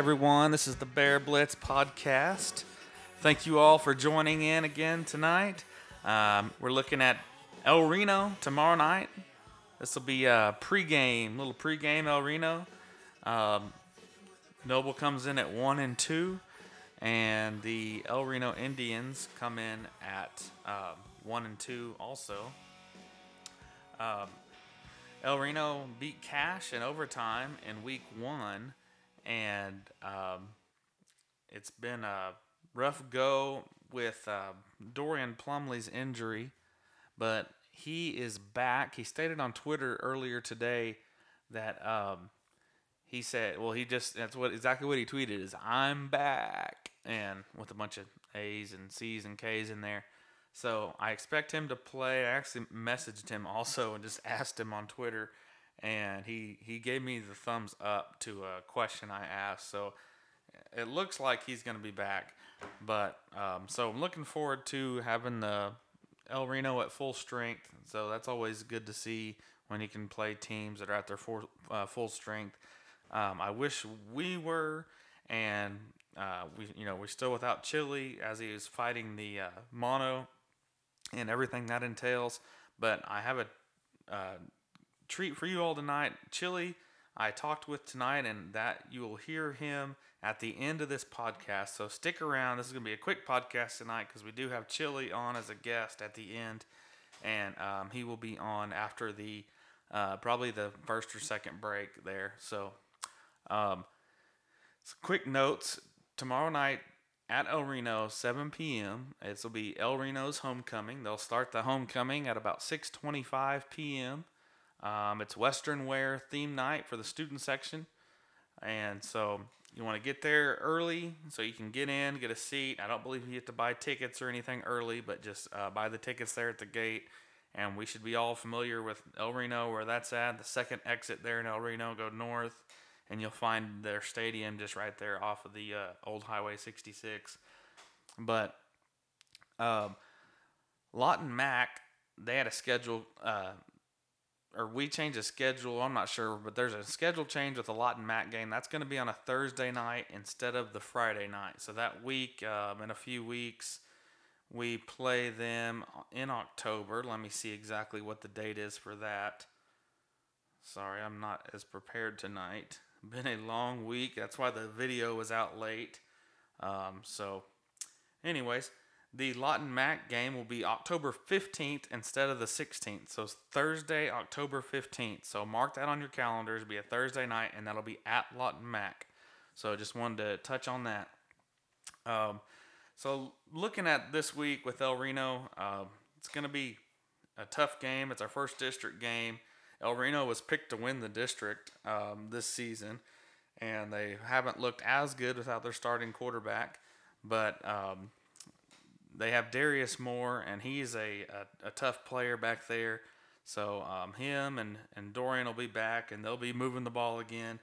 Everyone. This is the Bear Blitz podcast. Thank you all for joining in again tonight. Um, we're looking at El Reno tomorrow night. This will be a pregame, little pregame El Reno. Um, Noble comes in at one and two, and the El Reno Indians come in at um, one and two also. Um, El Reno beat Cache in overtime in week one, and um, it's been a rough go with uh, Dorian Plumley's injury, but he is back. He stated on Twitter earlier today that um, he said, well, he just that's what exactly what he tweeted is I'm back, and with a bunch of A's and C's and K's in there. So I expect him to play. I actually messaged him also and just asked him on Twitter, and he he gave me the thumbs up to a question I asked. So it looks like he's going to be back. But um, so I'm looking forward to having the El Reno at full strength. So that's always good to see when he can play teams that are at their full, uh, full strength. Um, I wish we were, and uh, we you know we're still without Chili as he is fighting the uh, mono and everything that entails. But I have a uh, treat for you all tonight. Chili, I talked with tonight, and that you will hear him at the end of this podcast. So stick around. This is going to be a quick podcast tonight because we do have Chili on as a guest at the end, and um, he will be on after the uh, probably the first or second break there. So, um, quick notes. Tomorrow night, at El Reno, 7 p.m. This will be El Reno's homecoming. They'll start the homecoming at about 6:25 p.m. Um, it's Western wear theme night for the student section, and so you want to get there early so you can get in, get a seat. I don't believe you have to buy tickets or anything early, but just uh, buy the tickets there at the gate. And we should be all familiar with El Reno, where that's at. The second exit there in El Reno, go north and you'll find their stadium just right there off of the uh, old Highway 66. But um, Lawton Mac, they had a schedule, uh, or we change the schedule. I'm not sure, but there's a schedule change with a Lawton Mac game. That's going to be on a Thursday night instead of the Friday night. So that week, um, in a few weeks, we play them in October. Let me see exactly what the date is for that. Sorry, I'm not as prepared tonight been a long week. That's why the video was out late. Um, so, anyways, the Lawton Mac game will be October 15th instead of the 16th. So, Thursday, October 15th. So, mark that on your calendars. It'll be a Thursday night, and that'll be at Lawton Mac. So, just wanted to touch on that. Um, so, looking at this week with El Reno, uh, it's going to be a tough game. It's our first district game. El Reno was picked to win the district um, this season, and they haven't looked as good without their starting quarterback. But um, they have Darius Moore, and he's a, a, a tough player back there. So um, him and, and Dorian will be back, and they'll be moving the ball again.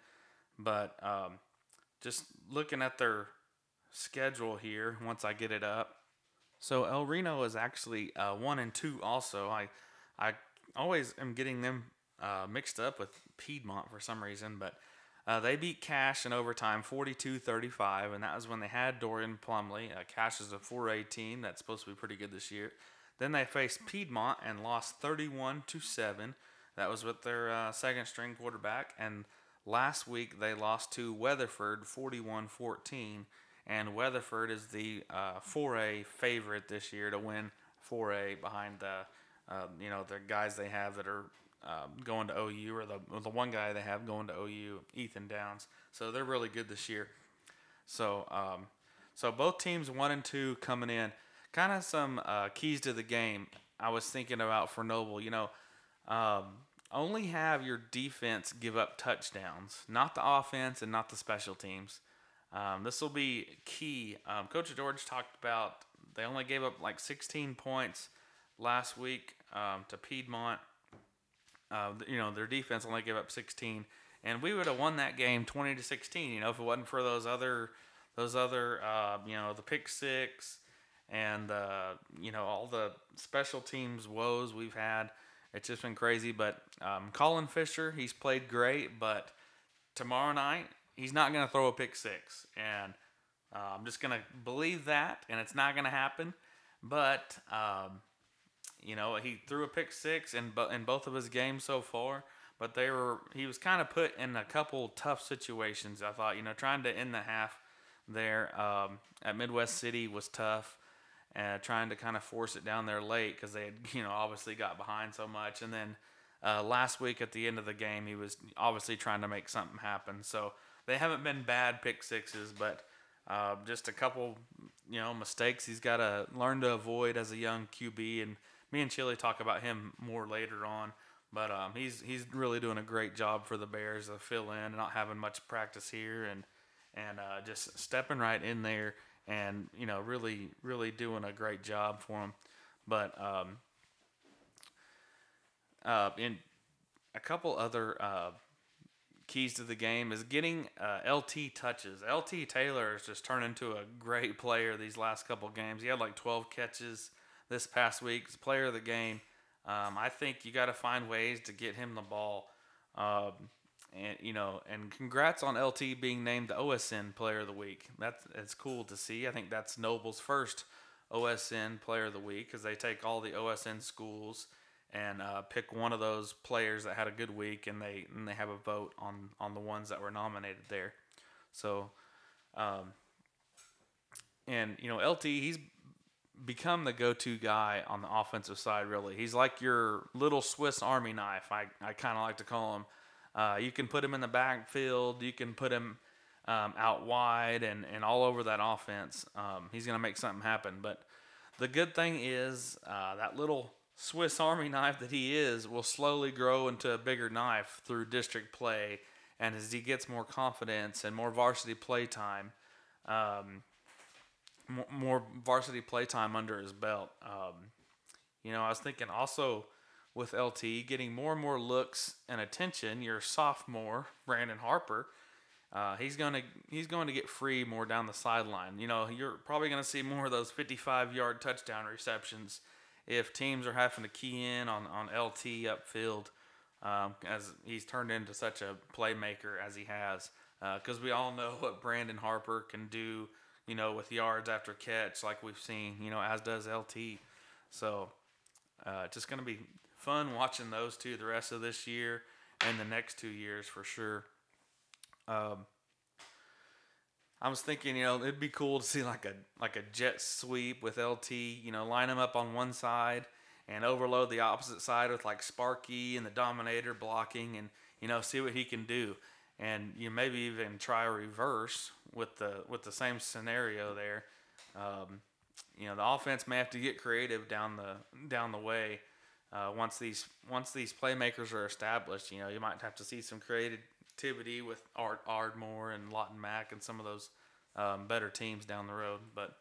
But um, just looking at their schedule here, once I get it up. So El Reno is actually uh, one and two. Also, I I always am getting them uh, mixed up with Piedmont for some reason, but uh, they beat Cache in overtime 42 35, and that was when they had Dorian Plumley. Uh, Cache is a 4A team that's supposed to be pretty good this year. Then they faced Piedmont and lost 31 to 7. That was with their uh, second string quarterback. And last week they lost to Weatherford 41 14. And Weatherford is the 4A uh, favorite this year to win 4A behind the, uh, you know, the guys they have that are um, going to OU, or the the one guy they have going to OU, Ethan Downs. So they're really good this year. So um, so both teams one and two coming in. Kind of some uh, keys to the game. I was thinking about for Noble. You know, um, only have your defense give up touchdowns, not the offense and not the special teams. Um, this will be key. Um, Coach George talked about they only gave up like 16 points last week um, to Piedmont uh, you know, their defense only gave up 16, and we would have won that game 20 to 16. You know, if it wasn't for those other, those other, uh, you know, the pick six, and uh, you know all the special teams woes we've had. It's just been crazy. But um, Colin Fisher, he's played great. But tomorrow night, he's not going to throw a pick six, and uh, I'm just going to believe that, and it's not going to happen. But um, you know, he threw a pick six in in both of his games so far. But they were he was kind of put in a couple tough situations. I thought, you know, trying to end the half there um, at Midwest City was tough. Uh, trying to kind of force it down there late because they had, you know, obviously got behind so much. And then uh, last week at the end of the game, he was obviously trying to make something happen. So they haven't been bad pick sixes, but uh, just a couple, you know, mistakes he's got to learn to avoid as a young QB. And me and Chili talk about him more later on. But um, he's he's really doing a great job for the Bears to fill in, not having much practice here, and and uh, just stepping right in there, and you know, really really doing a great job for him. But um, uh, in a couple other uh, keys to the game is getting uh, LT touches. LT Taylor has just turned into a great player these last couple games. He had like 12 catches this past week. He's player of the game. Um, I think you got to find ways to get him the ball. Um, and you know, and congrats on LT being named the OSN Player of the Week. That's it's cool to see. I think that's Noble's first OSN Player of the Week because they take all the OSN schools and uh, pick one of those players that had a good week, and they and they have a vote on on the ones that were nominated there. So, um, and you know, LT he's become the go-to guy on the offensive side. Really, he's like your little Swiss Army knife. I I kind of like to call him. Uh, you can put him in the backfield. You can put him um, out wide and, and all over that offense. Um, he's to make something happen. But the good thing is uh, that little Swiss Army knife that he is will slowly grow into a bigger knife through district play. And as he gets more confidence and more varsity play time, um, more, varsity play time under his belt, um, you know, I was thinking also with LT getting more and more looks and attention. Your sophomore Brandon Harper, uh, he's gonna he's going to get free more down the sideline. You know, you're probably going to see more of those 55 yard touchdown receptions if teams are having to key in on on LT upfield, um, as he's turned into such a playmaker as he has. Because uh, we all know what Brandon Harper can do, you know, with yards after catch, like we've seen, you know, as does LT. So, uh, just going to be fun watching those two the rest of this year and the next two years for sure. Um, I was thinking, you know, it'd be cool to see like a like a jet sweep with LT. You know, line them up on one side and overload the opposite side with like Sparky and the Dominator blocking, and you know, see what he can do. And you maybe even try a reverse with the with the same scenario there. Um, you know, the offense may have to get creative down the down the way uh, once these once these playmakers are established, you know, you might have to see some creativity with Art Ardmore and Lawton Mac and some of those um, better teams down the road. But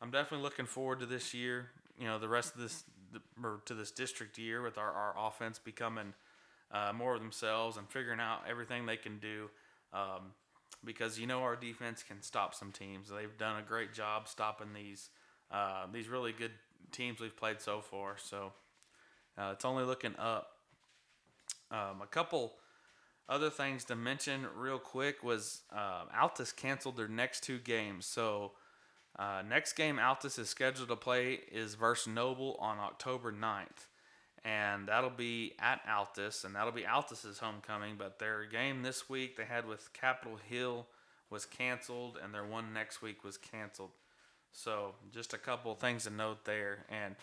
I'm definitely looking forward to this year. You know, the rest of this or to this district year with our, our offense becoming uh, more of themselves and figuring out everything they can do. Um, because you know our defense can stop some teams. They've done a great job stopping these uh, these really good teams we've played so far. So uh, it's only looking up. Um, a couple other things to mention real quick was uh, Altus canceled their next two games. So uh, next game Altus is scheduled to play is versus Noble on October 9th. And that'll be at Altus, and that'll be Altus's homecoming. But their game this week they had with Capitol Hill was canceled, and their one next week was canceled. So just a couple things to note there. And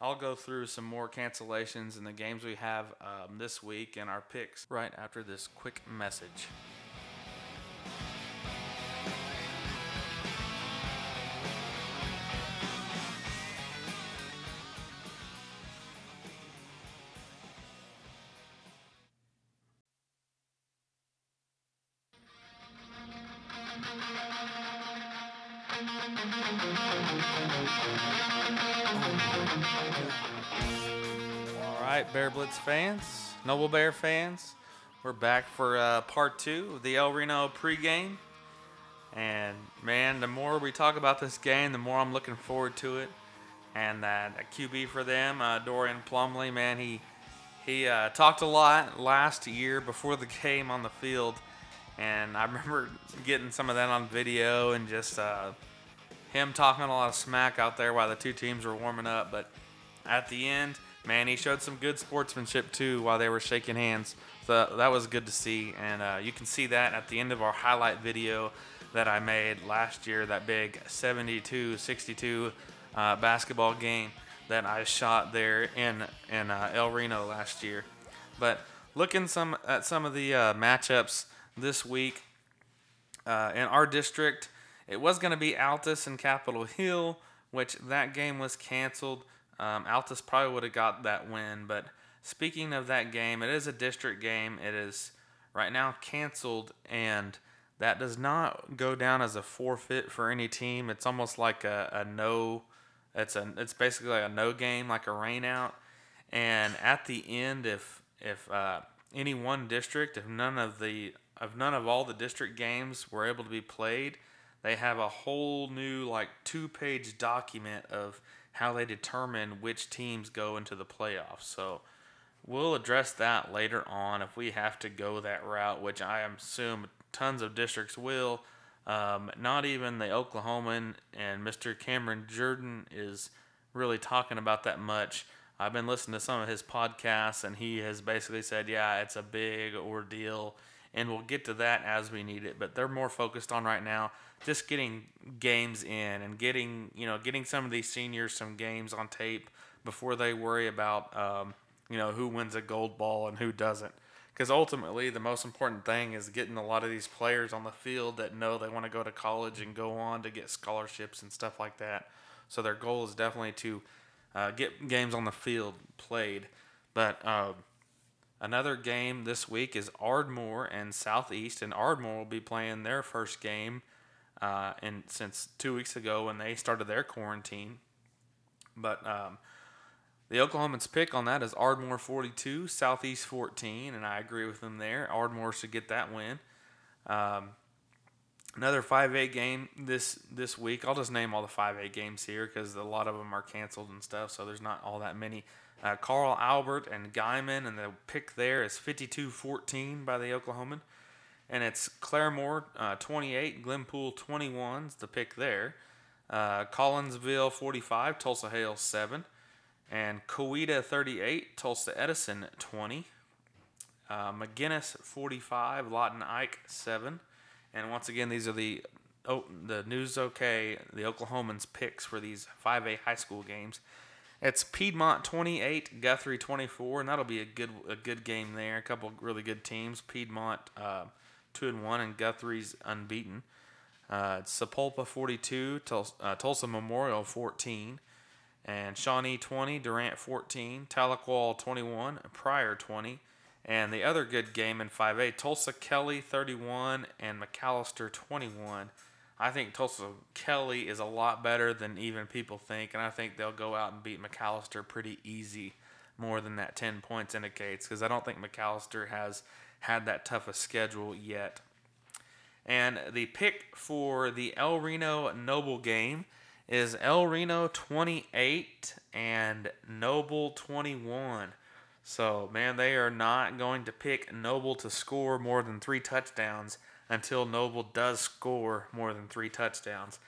I'll go through some more cancellations and the games we have um, this week and our picks right after this quick message. Right, Bear Blitz fans, Noble Bear fans, we're back for uh, part two of the El Reno pregame. And man, the more we talk about this game, the more I'm looking forward to it. And that QB for them, uh, Dorian Plumley, man, he he uh, talked a lot last year before the game on the field, and I remember getting some of that on video and just uh, him talking a lot of smack out there while the two teams were warming up. But at the end, man, he showed some good sportsmanship too while they were shaking hands. So that was good to see, and uh, you can see that at the end of our highlight video that I made last year, that big 72-62 uh, basketball game that I shot there in in uh, El Reno last year. But looking some at some of the uh, matchups this week uh, in our district, it was going to be Altus and Capitol Hill, which that game was canceled. Um, Altus probably would have got that win, but speaking of that game, it is a district game. It is right now canceled, and that does not go down as a forfeit for any team. It's almost like a, a no. It's a it's basically like a no game, like a rain out. And at the end, if if uh, any one district, if none of the if none of all the district games were able to be played, they have a whole new like two page document of how they determine which teams go into the playoffs. So we'll address that later on if we have to go that route, which I assume tons of districts will. Um, not even the Oklahoman and Mr. Cameron Jourdan is really talking about that much. I've been listening to some of his podcasts, and he has basically said, yeah, it's a big ordeal, and we'll get to that as we need it. But they're more focused on right now just getting games in and getting you know getting some of these seniors some games on tape before they worry about um, you know who wins a gold ball and who doesn't because ultimately the most important thing is getting a lot of these players on the field that know they want to go to college and go on to get scholarships and stuff like that. So their goal is definitely to uh, get games on the field played. But uh, another game this week is Ardmore and Southeast, and Ardmore will be playing their first game uh, and since two weeks ago when they started their quarantine. But um, the Oklahoman's pick on that is Ardmore 42, Southeast 14, and I agree with them there. Ardmore should get that win. Um, another 5A game this this week. I'll just name all the 5A games here because a lot of them are canceled and stuff, so there's not all that many. Uh, Carl Albert and Guymon, and the pick there is 52-14 by the Oklahoman. And it's Claremore uh, 28, Glenpool 21 is the pick there. Uh, Collinsville 45, Tulsa Hale 7 and Coweta 38, Tulsa Edison 20, uh, McGuinness 45, Lawton Ike 7, and once again these are the oh, the News OK, the Oklahomans picks for these 5A high school games. It's Piedmont 28, Guthrie 24, and that'll be a good a good game there. A couple really good teams. Piedmont uh, two and one, and Guthrie's unbeaten. Uh, Sapulpa 42, Tul- uh, Tulsa Memorial 14 and Shawnee 20, Durant 14, Tahlequah 21, Pryor 20, and the other good game in 5A, Tulsa Kelley 31 and McAlester 21. I think Tulsa Kelley is a lot better than even people think, and I think they'll go out and beat McAlester pretty easy, more than that 10 points indicates, because I don't think McAlester has had that tough a schedule yet. And the pick for the El Reno Noble game is El Reno 28 and Noble 21. So, man, they are not going to pick Noble to score more than three touchdowns until Noble does score more than three touchdowns.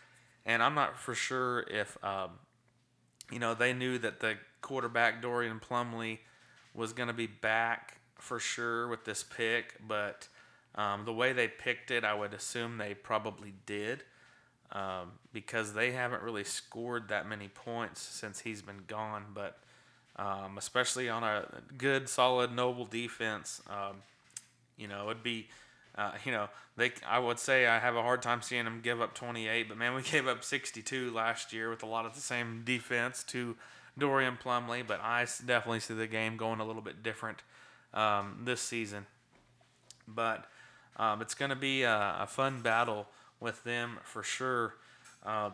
And I'm not for sure if, um, you know, they knew that the quarterback Dorian Plumley was going to be back for sure with this pick, but um, the way they picked it, I would assume they probably did um, because they haven't really scored that many points since he's been gone. But um, especially on a good, solid, noble defense, um, you know, it'd be, uh, you know, they. I would say I have a hard time seeing them give up 28, but man, we gave up 62 last year with a lot of the same defense to Dorian Plumley. But I definitely see the game going a little bit different um, this season. But um, it's going to be a, a fun battle with them for sure. Uh,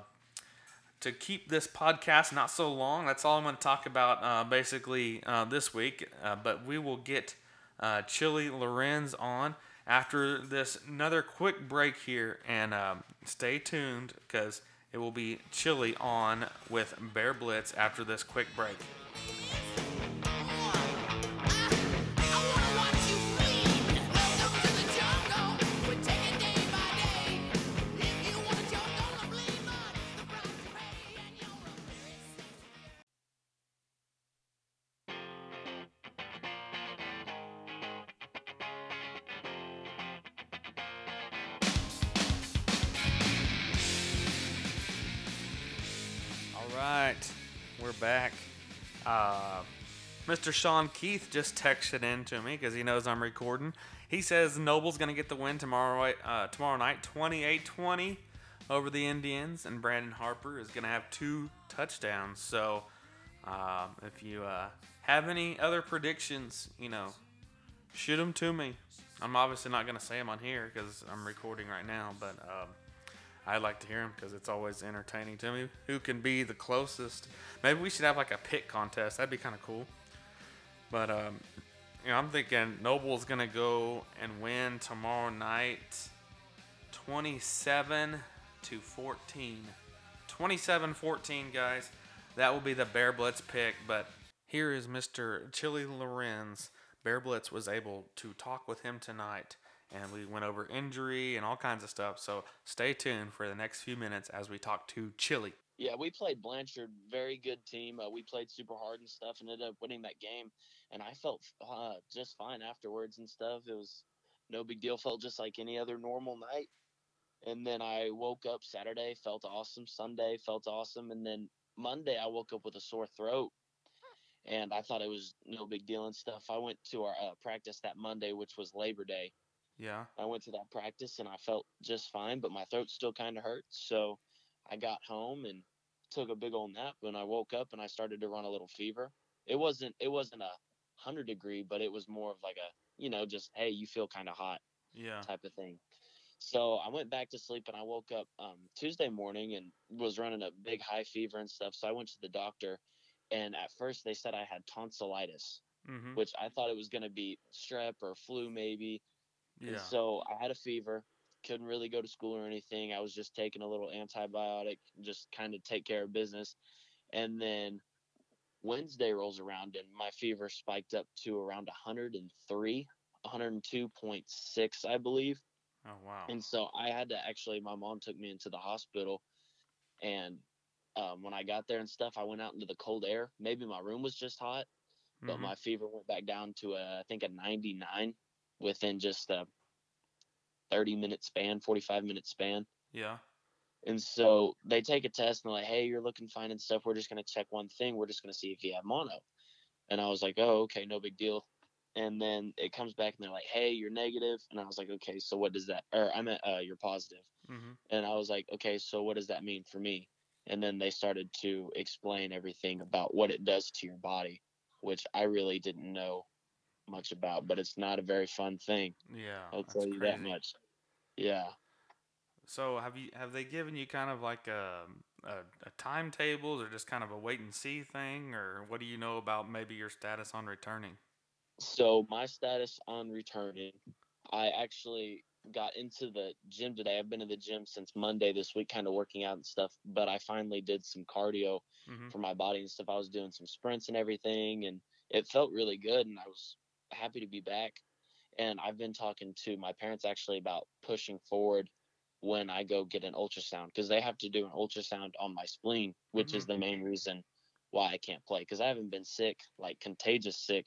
to keep this podcast not so long, that's all I'm going to talk about uh, basically uh, this week. Uh, but we will get uh, Chili Lorenz on after this another quick break here, and um, stay tuned because it will be Chili on with Bear Blitz after this quick break. Back. Uh, Mr. Sean Keith just texted in to me because he knows I'm recording. He says Noble's going to get the win tomorrow, uh, tomorrow night, 28-20 over the Indians, and Brandon Harper is going to have two touchdowns. So, uh, if you uh, have any other predictions, you know, shoot them to me. I'm obviously not going to say them on here because I'm recording right now, but um, I'd like to hear them because it's always entertaining to me. Who can be the closest? Maybe we should have like a pick contest. That'd be kind of cool. But um, you know, I'm thinking Noble's gonna go and win tomorrow night, 27 to 14. 27-14, guys. That will be the Bear Blitz pick. But here is Mr. Chili Lorenz. Bear Blitz was able to talk with him tonight and we went over injury and all kinds of stuff. So stay tuned for the next few minutes as we talk to Chili. Yeah, we played Blanchard, very good team. Uh, we played super hard and stuff, and ended up winning that game. And I felt uh, just fine afterwards and stuff. It was no big deal. Felt just like any other normal night. And then I woke up Saturday, felt awesome. Sunday felt awesome, and then Monday I woke up with a sore throat, and I thought it was no big deal and stuff. I went to our uh, practice that Monday, which was Labor Day, yeah. I went to that practice and I felt just fine, but my throat still kind of hurt. So I got home and took a big old nap. When I woke up and I started to run a little fever. It wasn't it wasn't a hundred degree, but it was more of like a you know just hey you feel kind of hot yeah type of thing. So I went back to sleep and I woke up um, Tuesday morning and was running a big high fever and stuff. So I went to the doctor, and at first they said I had tonsillitis, mm-hmm. which I thought it was going to be strep or flu maybe. Yeah. And so I had a fever, couldn't really go to school or anything. I was just taking a little antibiotic, just kind of take care of business. And then Wednesday rolls around and my fever spiked up to around 103, 102.6, I believe. Oh, wow. And so I had to actually, my mom took me into the hospital. And um, when I got there and stuff, I went out into the cold air. Maybe my room was just hot, but Mhm. my fever went back down to a, I think a 99 within just a 30 minute span, 45 minute span. yeah. And so they take a test and they're like, hey, you're looking fine and stuff. We're just going to check one thing. We're just going to see if you have mono. And I was like, oh, okay, no big deal. And then it comes back and they're like, hey, you're negative. And I was like, okay, so what does that, or I meant, uh, you're positive. Mm-hmm. And I was like, okay, so what does that mean for me? And then they started to explain everything about what it does to your body, which I really didn't know much about, but it's not a very fun thing. Yeah. I'll tell you that much. Yeah. So have you have they given you kind of like a, a, a timetable or just kind of a wait and see thing or what do you know about maybe your status on returning? So my status on returning, I actually got into the gym today. I've been in the gym since Monday this week, kind of working out and stuff. But I finally did some cardio Mm-hmm. for my body and stuff. I was doing some sprints and everything, and it felt really good. And I was happy to be back. And I've been talking to my parents actually about pushing forward when I go get an ultrasound because they have to do an ultrasound on my spleen, which is mm-hmm. the main reason why I can't play because I haven't been sick, like contagious sick,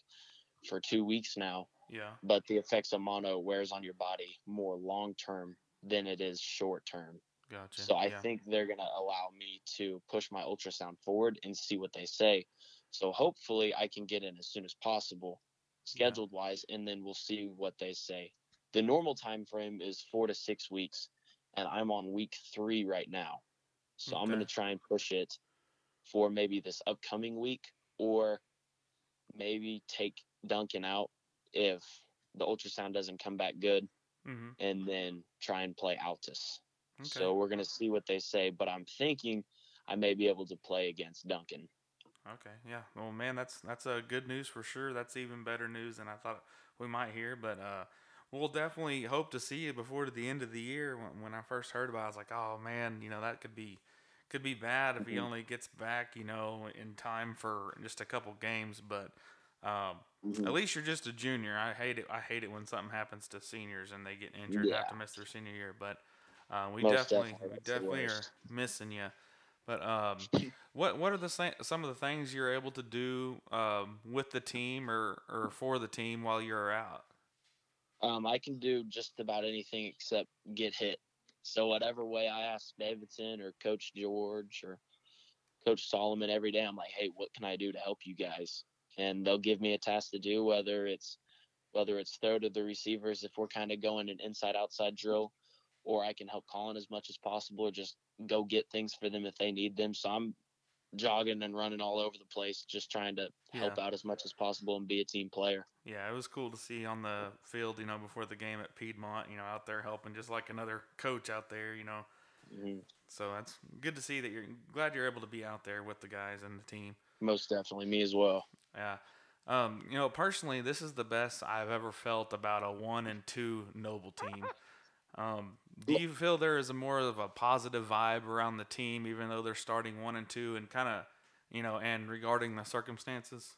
for two weeks now. Yeah. But the effects of mono wears on your body more long term than it is short term. Gotcha. So I yeah. think they're going to allow me to push my ultrasound forward and see what they say. So hopefully I can get in as soon as possible, scheduled wise, and then we'll see what they say. The normal time frame is four to six weeks, and I'm on week three right now. So I'm going to try and push it for maybe this upcoming week, or maybe take Duncan out if the ultrasound doesn't come back good, Mm-hmm. and then try and play Altus. Okay. So we're gonna see what they say, but I'm thinking I may be able to play against Duncan. Okay, yeah. Well, man, that's that's uh, good news for sure. That's even better news than I thought we might hear. But uh, we'll definitely hope to see you before the end of the year. When, when I first heard about, it, I was like, oh man, you know that could be could be bad if he Mhm. only gets back, you know, in time for just a couple games. But um, Mhm. at least you're just a junior. I hate it. I hate it when something happens to seniors and they get injured and have to miss their senior year. But uh, we Most definitely, definitely, we definitely are missing you. But um, what what are the some of the things you're able to do um, with the team or, or for the team while you're out? Um, I can do just about anything except get hit. So whatever way I ask Davidson or Coach George or Coach Solomon every day. I'm like, hey, what can I do to help you guys? And they'll give me a task to do, whether it's whether it's throw to the receivers if we're kind of going an inside outside drill, or I can help Colin as much as possible, or just go get things for them if they need them. So I'm jogging and running all over the place, just trying to help Yeah. out as much as possible and be a team player. Yeah, it was cool to see on the field, you know, before the game at Piedmont, you know, out there helping just like another coach out there, you know. Mhm. So that's good to see that you're glad you're able to be out there with the guys and the team. Most definitely, me as well. Yeah. Um, you know, personally, this is the best I've ever felt about a one and two Noble team. Um, do you feel there is a more of a positive vibe around the team, even though they're starting one and two, and kind of, you know, and regarding the circumstances?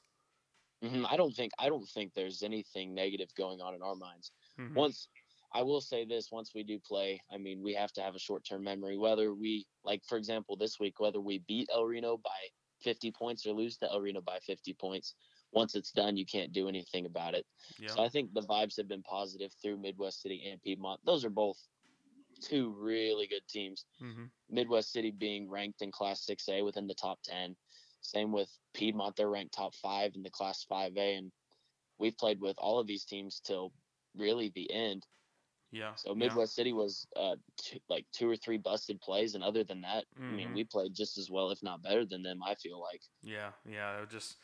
hmm I don't think I don't think there's anything negative going on in our minds. Mhm. Once I will say this, once we do play, I mean, we have to have a short-term memory. Whether we, like for example, this week, whether we beat El Reno by 50 points or lose to El Reno by 50 points, once it's done, you can't do anything about it. Yeah. So I think the vibes have been positive through Midwest City and Piedmont. Those are both two really good teams. hmm Midwest City being ranked in Class 6A within the top 10. Same with Piedmont, they're ranked top five in the Class 5A. And we've played with all of these teams till really the end. Yeah. So yeah. Midwest City was uh, two, like two or three busted plays. And other than that, I mean, Mhm. we played just as well, if not better than them, I feel like. Yeah, yeah. It was just,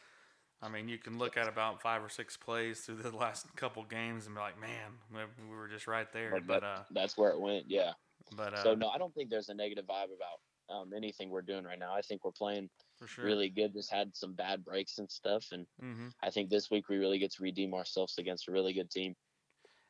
I mean, you can look at about five or six plays through the last couple games and be like, man, we we were just right there. But But, uh, that's where it went. Yeah. but uh, so, no, I don't think there's a negative vibe about um, anything we're doing right now. I think we're playing for sure. really good. Just had some bad breaks and stuff. And hmm I think this week we really get to redeem ourselves against a really good team.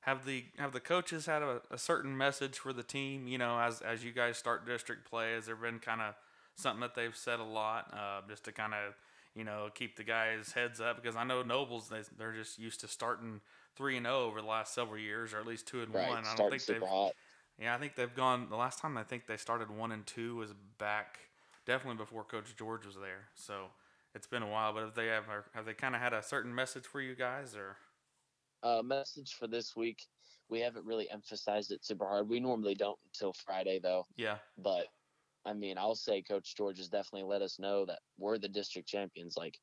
Have the have the coaches had a, a certain message for the team? You know, as as you guys start district play, has there been kind of something that they've said a lot, uh, just to kind of you know keep the guys' heads up? Because I know Nobles they they're just used to starting three and zero over the last several years, or at least two and Right. one. I don't think they've hot. Yeah, I think they've gone. The last time I think they started one and two was back definitely before Coach George was there. So it's been a while. But have they ever have they kind of had a certain message for you guys or? Uh, message for this week. We haven't really emphasized it super hard. We normally don't until Friday though. Yeah. But I mean, I'll say Coach George has definitely let us know that we're the district champions. Like,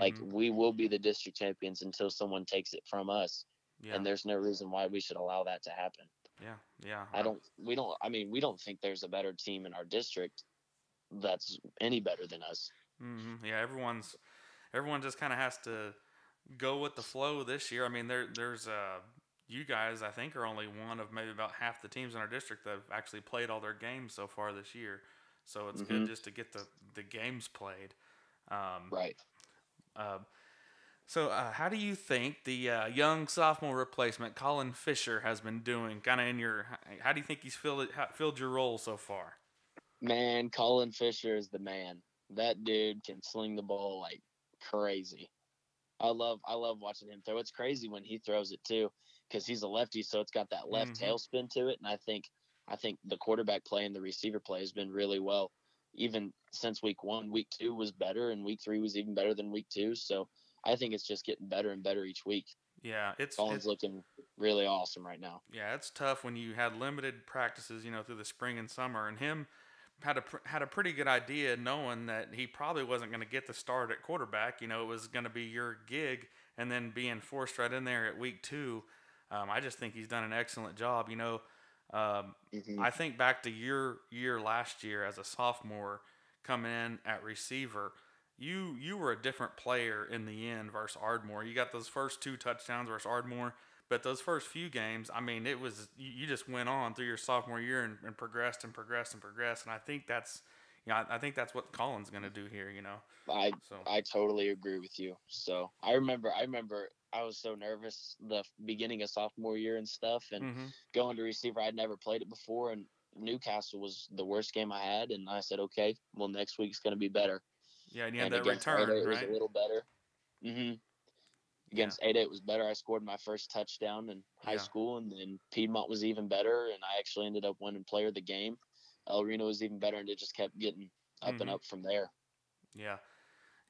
like mhm, we will be the district champions until someone takes it from us. yeah, And there's no reason why we should allow that to happen. yeah, yeah. I don't. We don't. I mean, we don't think there's a better team in our district that's any better than us. hmm Yeah, everyone's everyone just kind of has to go with the flow this year. I mean, there there's uh you guys I think are only one of maybe about half the teams in our district that have actually played all their games so far this year. So it's good Mhm. just to get the the games played. Um, Right. Uh, so, uh, how do you think the uh, young sophomore replacement, Colin Fisher, has been doing? Kind of in your, how do you think he's filled how, filled your role so far? Man, Colin Fisher is the man. That dude can sling the ball like crazy. I love I love watching him throw. It's crazy when he throws it too, because he's a lefty, so it's got that left Mhm. tail spin to it. And I think I think the quarterback play and the receiver play has been really well. Even since week one, week two was better, and week three was even better than week two. So I think it's just getting better and better each week. Yeah, it's, Colin's it's looking really awesome right now. yeah, it's tough when you had limited practices, you know, through the spring and summer, and him had a had a pretty good idea, knowing that he probably wasn't going to get the start at quarterback. You know, it was going to be your gig, and then being forced right in there at week two. Um, I just think he's done an excellent job. You know, um, Mhm. I think back to your year last year as a sophomore coming in at receiver. You you were a different player in the end versus Ardmore. You got those first two touchdowns versus Ardmore, but those first few games, I mean, it was you, you just went on through your sophomore year and, and progressed and progressed and progressed. And I think that's you know, I, I think that's what Colin's gonna do here. You know, I so I totally agree with you. So I remember, I remember I was so nervous the beginning of sophomore year and stuff, and hmm going to receiver. I'd never played it before, and Newcastle was the worst game I had, and I said, okay, well next week's gonna be better. yeah, and you had and that return, 8-8 it was a little better. Mm-hmm. Against eight eight was better. I scored my first touchdown in high Yeah. school, and then Piedmont was even better, and I actually ended up winning player of the game. El Reno was even better, and it just kept getting up Mhm. and up from there. Yeah,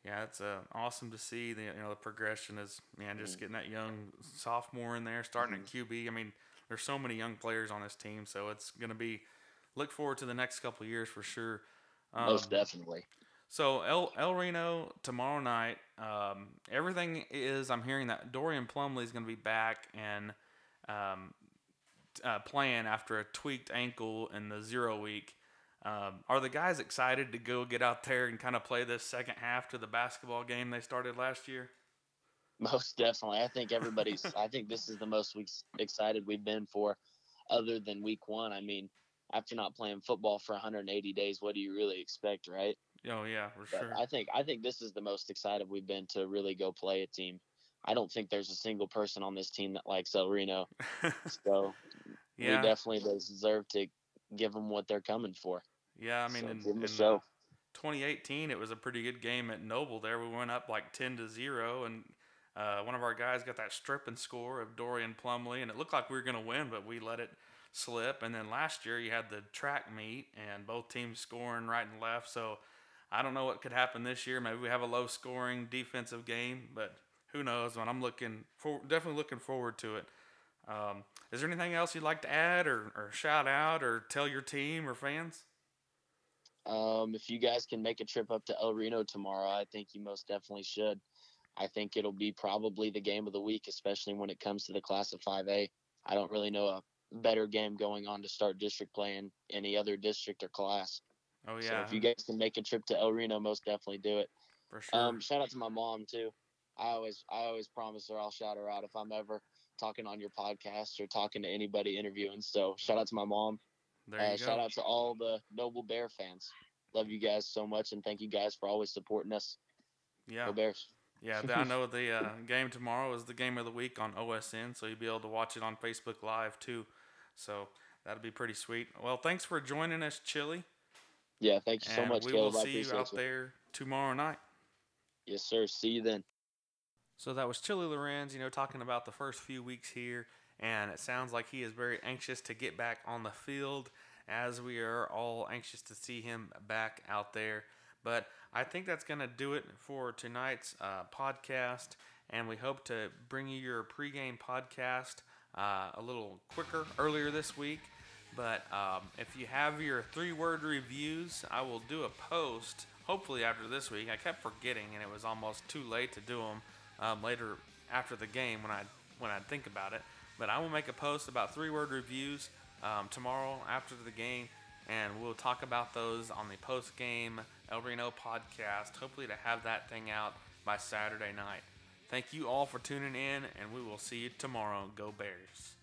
yeah, it's uh, awesome to see the you know the progression is man just Mhm. getting that young sophomore in there starting at QB. I mean, there's so many young players on this team, so it's gonna be look forward to the next couple of years for sure. Um, Most definitely. So El El Reno tomorrow night. Um, everything is. I'm hearing that Dorian Plumley is going to be back and um, uh, playing after a tweaked ankle in the zero week. Um, are the guys excited to go get out there and kind of play this second half to the basketball game they started last year? Most definitely. I think everybody's. I think this is the most we excited we've been for, other than week one. I mean, after not playing football for 180 days, what do you really expect, right? Oh yeah, for But sure. I think I think this is the most excited we've been to really go play a team. I don't think there's a single person on this team that likes El Reno, so yeah, we definitely deserve to give them what they're coming for. yeah. I mean, So in, give 'em a in, show. uh, 2018, it was a pretty good game at Noble. There, we went up like 10 to zero, and uh, one of our guys got that strip and score of Dorian Plumley, and it looked like we were going to win, but we let it slip. And then last year, you had the track meet, and both teams scoring right and left. So I don't know what could happen this year. Maybe we have a low scoring defensive game, but who knows? When I'm looking for, definitely looking forward to it. Um, is there anything else you'd like to add, or, or shout out, or tell your team or fans? Um, if you guys can make a trip up to El Reno tomorrow, I think you most definitely should. I think it'll be probably the game of the week, especially when it comes to the class of 5A. I don't really know a better game going on to start district play in any other district or class. Oh yeah. So if you guys can make a trip to El Reno, most definitely do it. for sure. Um, shout out to my mom too. I always I always promise her I'll shout her out if I'm ever talking on your podcast or talking to anybody interviewing. So shout out to my mom. there Uh, go. shout out to all the Noble Bear fans. Love you guys so much and thank you guys for always supporting us. yeah, Go Bears. yeah. I know the uh, game tomorrow is the game of the week on OSN, so you'll be able to watch it on Facebook Live too. So that'll be pretty sweet. Well, thanks for joining us, Chili, Yeah, thank you so and much, we Caleb. will see you out there tomorrow night. Yes, sir. See you then. So that was Chili Lorenz, you know, talking about the first few weeks here, and it sounds like he is very anxious to get back on the field, as we are all anxious to see him back out there. But I think that's going to do it for tonight's uh, podcast, and we hope to bring you your pregame podcast uh, a little quicker earlier this week. But um, if you have your three word reviews, I will do a post hopefully after this week. I kept forgetting, and it was almost too late to do them um, later after the game when I when I think about it. But I will make a post about three word reviews um, tomorrow after the game, and we'll talk about those on the post game El Reno podcast. Hopefully to have that thing out by Saturday night. Thank you all for tuning in, and we will see you tomorrow. Go Bears.